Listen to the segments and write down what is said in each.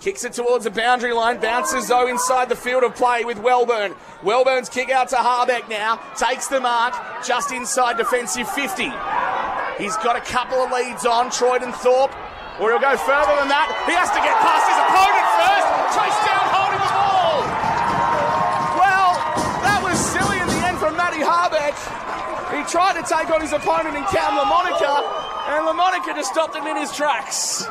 Kicks it towards the boundary line, bounces though inside the field of play with Wellburn. Wellburn's kick out to Harbeck now, takes the mark just inside defensive 50. He's got a couple of leads on Troyden Thorpe, or he'll go further than that. He has to get past his opponent first. Chase down holding the ball. Well, that was silly in the end from Matty Harbeck. He tried to take on his opponent in Cam LaMonica, and LaMonica just stopped him in his tracks.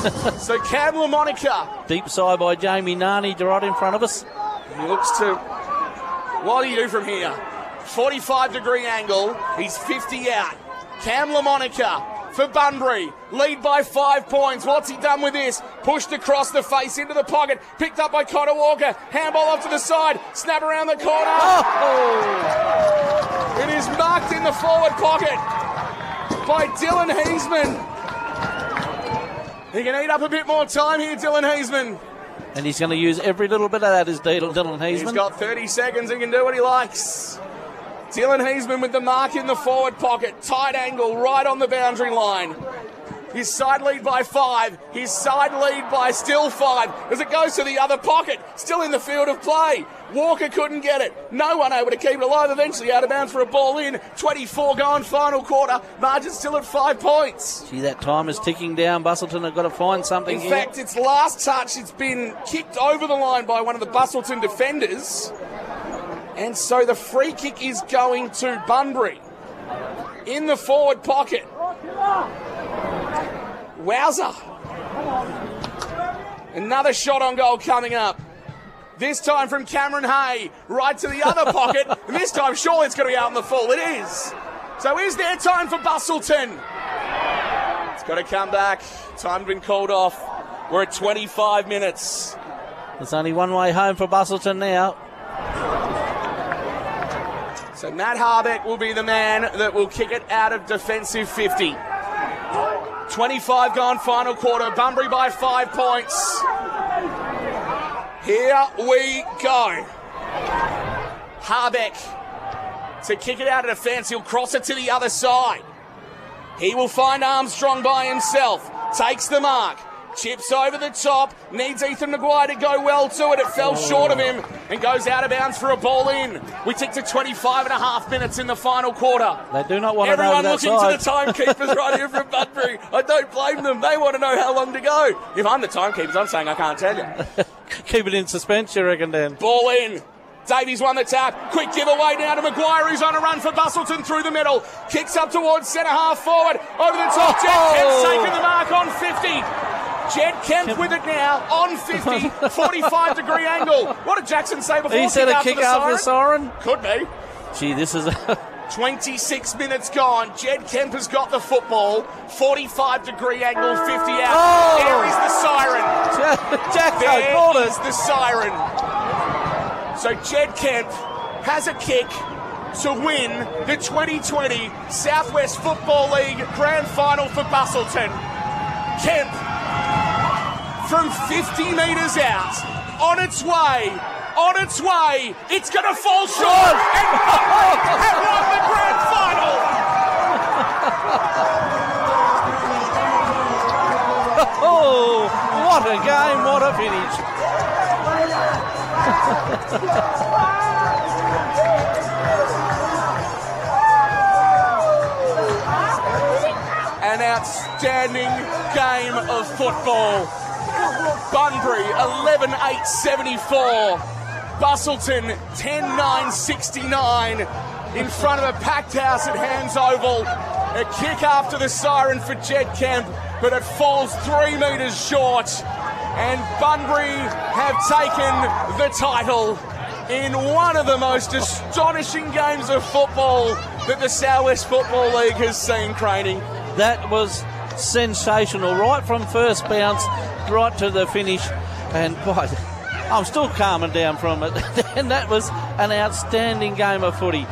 so Cam LaMonica. Deep side by Jamie Nani right in front of us. He looks to. What do you do from here? 45 degree angle. He's 50 out. Cam LaMonica for Bunbury. Lead by five points. What's he done with this? Pushed across the face into the pocket. Picked up by Connor Walker. Handball off to the side. Snap around the corner. Oh! It is marked in the forward pocket by Dylan Heisman. He can eat up a bit more time here, Dylan Heisman. And he's going to use every little bit of that, is Dylan Heisman. He's got 30 seconds. He can do what he likes. Dylan Heisman with the mark in the forward pocket. Tight angle right on the boundary line. His side lead by five. His side lead by still five as it goes to the other pocket. Still in the field of play. Walker couldn't get it. No one able to keep it alive. Eventually out of bounds for a ball in. 24 gone final quarter. Margin still at five points. Gee, that time is ticking down. Busselton have got to find something In here. fact, its last touch, it's been kicked over the line by one of the Busselton defenders. And so the free kick is going to Bunbury in the forward pocket. Wowza. Another shot on goal coming up. This time from Cameron Hay, right to the other pocket. And this time, surely it's going to be out in the full. It is. So is there time for Busselton? It's got to come back. Time's been called off. We're at 25 minutes. There's only one way home for Busselton now. So Matt Harbeck will be the man that will kick it out of defensive 50. 25 gone final quarter. Bunbury by five points. Here we go. Harbeck to kick it out of defence. He'll cross it to the other side. He will find Armstrong by himself. Takes the mark. Chips over the top. Needs Ethan Maguire to go well to it. It fell short of him and goes out of bounds for a ball in. We tick to 25 and a half minutes in the final quarter. They do not want Everyone to know looking that to the timekeepers right here from Bunbury. I don't blame them. They want to know how long to go. If I'm the timekeepers, I'm saying I can't tell you. Keep it in suspense, you reckon, then? Ball in. Davies won the tap. Quick giveaway now to Maguire, who's on a run for Busselton through the middle. Kicks up towards centre half forward. Over the top. Jed Kemp's oh! taking the mark on 50. Jed Kemp with it now on 50. 45 degree angle. What did Jackson say before? He said a kick after the siren. Could be. Gee, this is a 26 minutes gone. Jed Kemp has got the football. 45 degree angle, 50 out. Oh! There is the siren. There called is the siren. So Jed Kemp has a kick to win the 2020 Southwest Football League Grand Final for Busselton. Kemp from 50 metres out, on its way, on its way. It's going to fall short, and have won the Grand Final. Oh, what a game, what a finish. An outstanding game of football. Bunbury 11 8 74. Busselton 10 9 69. In front of a packed house at Hands Oval. A kick after the siren for Jed Kemp, but it falls three metres short. And Bunbury have taken the title in one of the most astonishing games of football that the Southwest Football League has seen, Craney. That was sensational, right from first bounce right to the finish. And boy, I'm still calming down from it. and that was an outstanding game of footy.